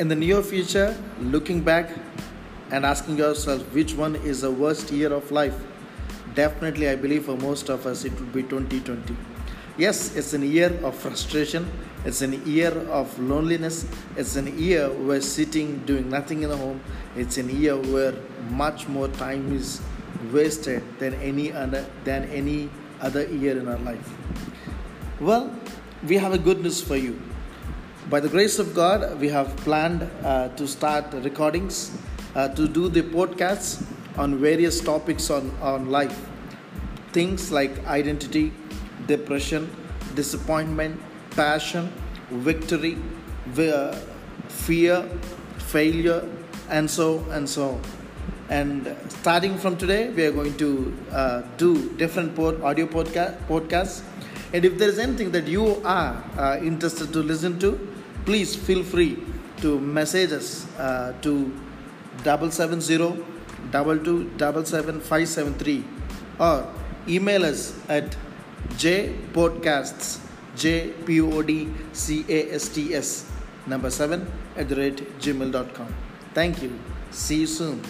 in the near future, looking back and asking yourself which one is the worst year of life, definitely I believe for most of us it would be 2020. Yes, it's an year of frustration, it's an year of loneliness, it's an year where sitting doing nothing in the home, it's an year where much more time is wasted than any other than any other year in our life. Well, we have a good news for you by the grace of God, we have planned uh, to start recordings, uh, to do the podcasts on various topics on, on life. Things like identity, depression, disappointment, passion, victory, fear, failure, and so and so. And starting from today, we are going to uh, do different pod- audio podca- podcasts. And if there is anything that you are uh, interested to listen to, please feel free to message us uh, to 770 2277573 or email us at jpodcasts jpodcasts number 7 at the rate gmail.com thank you. See you soon